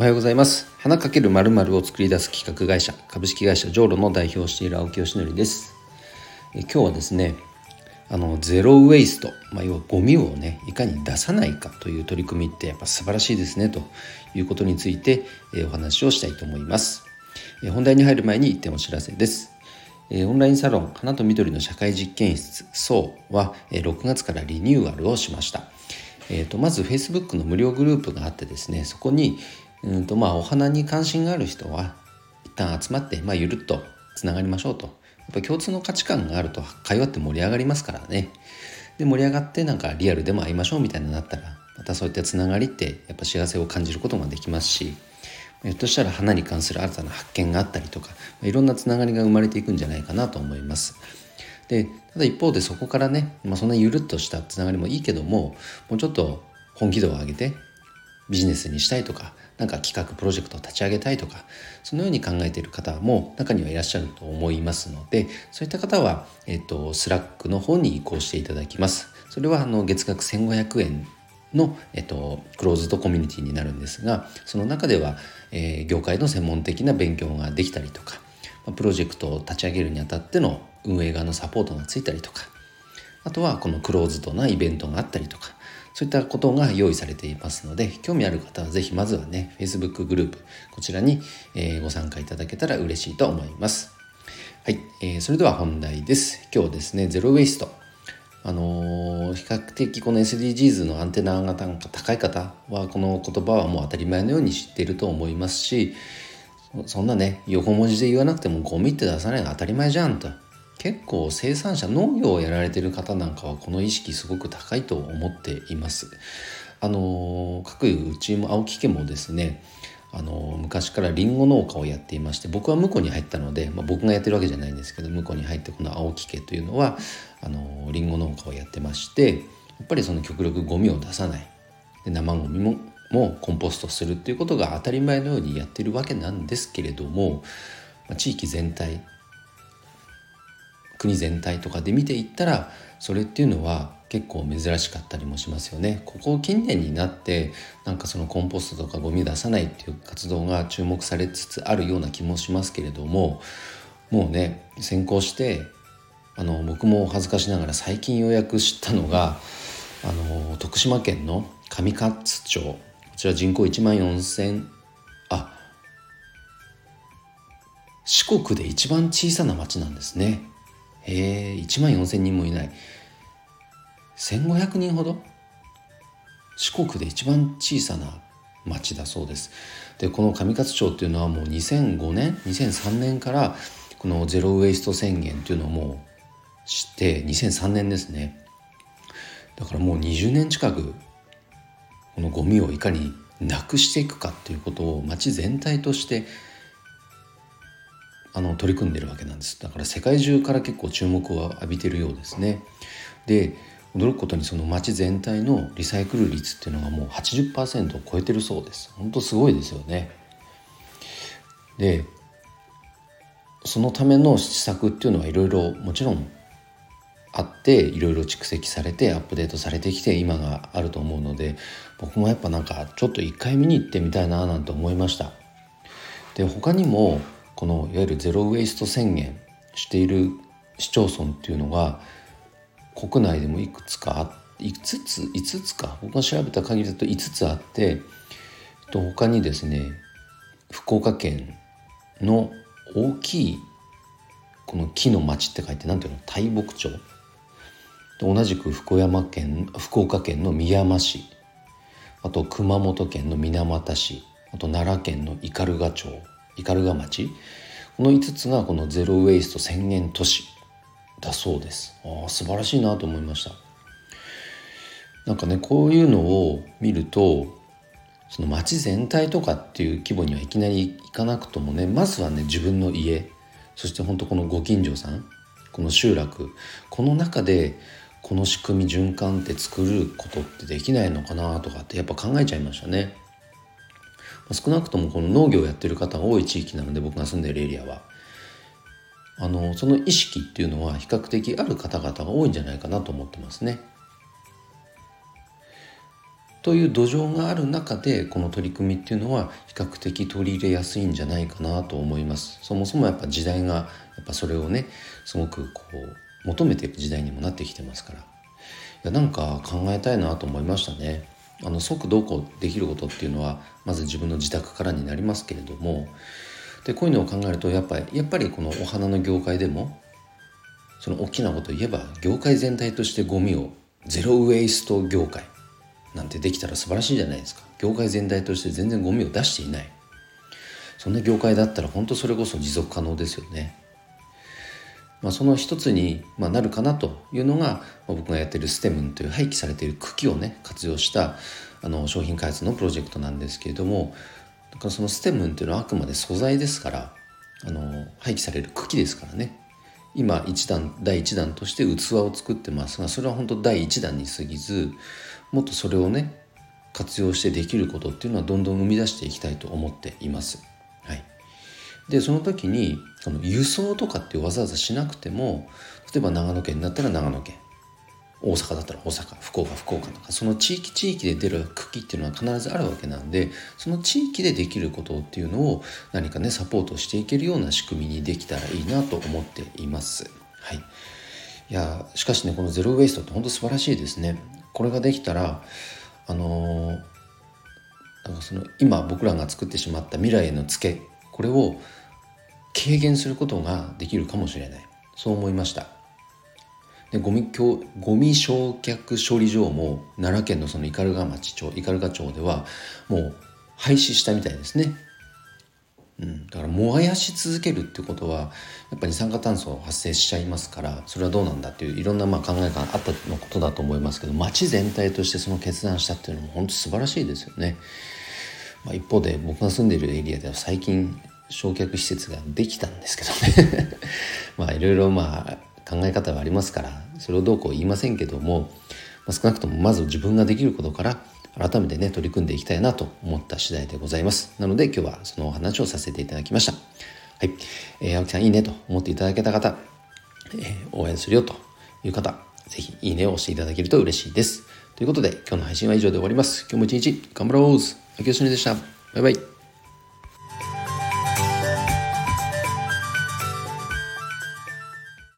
おはようございます。花かけるまるを作り出す企画会社株式会社ジョーロの代表をしている青木よしのりです。え今日はですねあのゼロウェイスト、まあ、要はゴミをねいかに出さないかという取り組みってやっぱ素晴らしいですねということについて、えお話をしたいと思います、え本題に入る前に一点お知らせです。えオンラインサロン花と緑の社会実験室 SO は、え6月からリニューアルをしました。えーと、まず Facebook の無料グループがあってですねそこにうんとまあお花に関心がある人は一旦集まって、まあ、ゆるっとつながりましょうとやっぱ共通の価値観があると会話って盛り上がりますからねで盛り上がってなんかリアルでも会いましょうみたいになったらまたそういったつながりってやっぱ幸せを感じることができますしひょっとしたら花に関する新たな発見があったりとかいろんなつながりが生まれていくんじゃないかなと思います。でただ一方でそこからね、まあ、そんなゆるっとしたつながりもいいけどももうちょっと本気度を上げてビジネスにしたいとか何か企画プロジェクトを立ち上げたいとかそのように考えている方も中にはいらっしゃると思いますのでそういった方は、えっと、スラックの方に移行していただきます。それはあの月額1500円の、えっと、クローズドコミュニティになるんですがその中では、えー、業界の専門的な勉強ができたりとかプロジェクトを立ち上げるにあたっての運営側のサポートがついたりとかあとはこのクローズドなイベントがあったりとかそういったことが用意されていますので興味ある方は是非まずはね Facebook グループこちらに、えご参加いただけたら嬉しいと思います。はい、えー、それでは本題です。今日ですねゼロウェイストあのー、比較的この SDGs のアンテナが高い方はこの言葉はもう当たり前のように知っていると思いますしそんなね横文字で言わなくてもゴミって出さないの当たり前じゃんと。結構生産者農業をやられてる方なんかはこの意識すごく高いと思っています。あの各うちも青木家もですねあの昔からりんご農家をやっていまして僕は婿に入ったので、まあ、僕がやってるわけじゃないんですけど婿に入ってこの青木家というのはあのりんご農家をやってましてやっぱりその極力ゴミを出さないで生ゴミももコンポストするっていうことが当たり前のようにやってるわけなんですけれども、ま、地域全体国全体とかで見ていったらそれっていうのは結構珍しかったりもしますよね。ここ近年になってなんかそのコンポストとかゴミ出さないっていう活動が注目されつつあるような気もしますけれどももうね先行してあの僕も恥ずかしながら最近ようやく知ったのがあの徳島県の上勝町こちら人口1万4,000あ四国で一番小さな町なんですね。へえ1万4,000人もいない。1,500人ほど？四国で一番小さな町だそうです。でこの上勝町っていうのはもう2005年2003年からこのゼロウェイスト宣言っていうのをもう知って2003年ですね。だからもう20年近くこのゴミをいかになくしていくかっていうことを町全体としてあの取り組んでるわけなんです。だから世界中から結構注目を浴びてるようですね。で驚くことにその街全体のリサイクル率っていうのがもう80%を超えてるそうです。本当すごいですよね。でそのための施策っていうのはいろいろもちろんあっていろいろ蓄積されてアップデートされてきて今があると思うので僕もやっぱなんかちょっと一回見に行ってみたいななんて思いました。で他にもこのいわゆるゼロウェイスト宣言している市町村っていうのが国内でもいくつか5つ5つか僕が調べた限りだと5つあってと他にですね福岡県の大きいこの木の町って書いて何ていうの？大木町。同じく福山県福岡県の宮山市。あと熊本県の水俣市。あと奈良県の斑鳩町。斑鳩町。この5つがこのゼロウェイスト宣言都市だそうです。ああ素晴らしいなと思いました。なんかねこういうのを見るとその町全体とかっていう規模にはいきなり行かなくともねまずはね自分の家そして本当このご近所さんこの集落この中でこの仕組み循環って作ることってできないのかなとかってやっぱ考えちゃいましたね。少なくともこの農業をやってる方が多い地域なので僕が住んでるエリアは。あのその意識っていうのは比較的ある方々が多いんじゃないかなと思ってますね。という土壌がある中でこの取り組みっていうのは比較的取り入れやすいんじゃないかなと思います。そもそもやっぱ時代がやっぱそれをねすごくこう求めている時代にもなってきてますから。いやなんか考えたいなと思いましたね。あの即どうこうできることっていうのはまず自分の自宅からになりますけれどもでこういうのを考えるとやっぱりやっぱりこのお花の業界でもその大きなことを言えば業界全体としてゴミをゼロウェイスト業界なんてできたら素晴らしいじゃないですか。業界全体として全然ゴミを出していない。そんな業界だったら本当それこそ持続可能ですよね。まあ、その一つに、まなるかなというのが、ま、僕がやってるステムンという廃棄されている茎をね活用したあの商品開発のプロジェクトなんですけれどもだからそのステムンというのはあくまで素材ですからあの廃棄される茎ですからね今一段第1弾として器を作ってますがそれは本当第1弾に過ぎずもっとそれをね活用してできることっていうのはどんどん生み出していきたいと思っています。でその時にその輸送とかってわざわざしなくても例えば長野県だったら長野県大阪だったら大阪福岡福岡とかその地域地域で出る茎っていうのは必ずあるわけなんでその地域でできることっていうのを何かねサポートしていけるような仕組みにできたらいいなと思っています。はい、いやしかしねこのゼロ・ウェイストって本当素晴らしいですね。これができたらあのー、なんかその今僕らが作ってしまった未来へのツケこれを軽減することができるかもしれない。そう思いました。でゴミゴミ焼却処理場も奈良県のその斑鳩町町斑鳩町ではもう廃止したみたいですね、うん、だから燃やし続けるってことはやっぱり二酸化炭素発生しちゃいますからそれはどうなんだっていういろんなまあ考えがあったのことだと思いますけど町全体としてその決断したっていうのも本当素晴らしいですよね、まあ、一方で僕が住んでいるエリアでは最近焼却施設ができたんですけどね。まあいろいろまあ考え方はありますからそれをどうこう言いませんけども、まあ、少なくともまず自分ができることから改めてね取り組んでいきたいなと思った次第でございます。なので今日はそのお話をさせていただきました。はい、えー、青木さんいいねと思っていただけた方、えー、応援するよという方ぜひいいねを押していただけると嬉しいです。ということで今日の配信は以上で終わります。今日も一日頑張ろう。秋吉でした。バイバイ。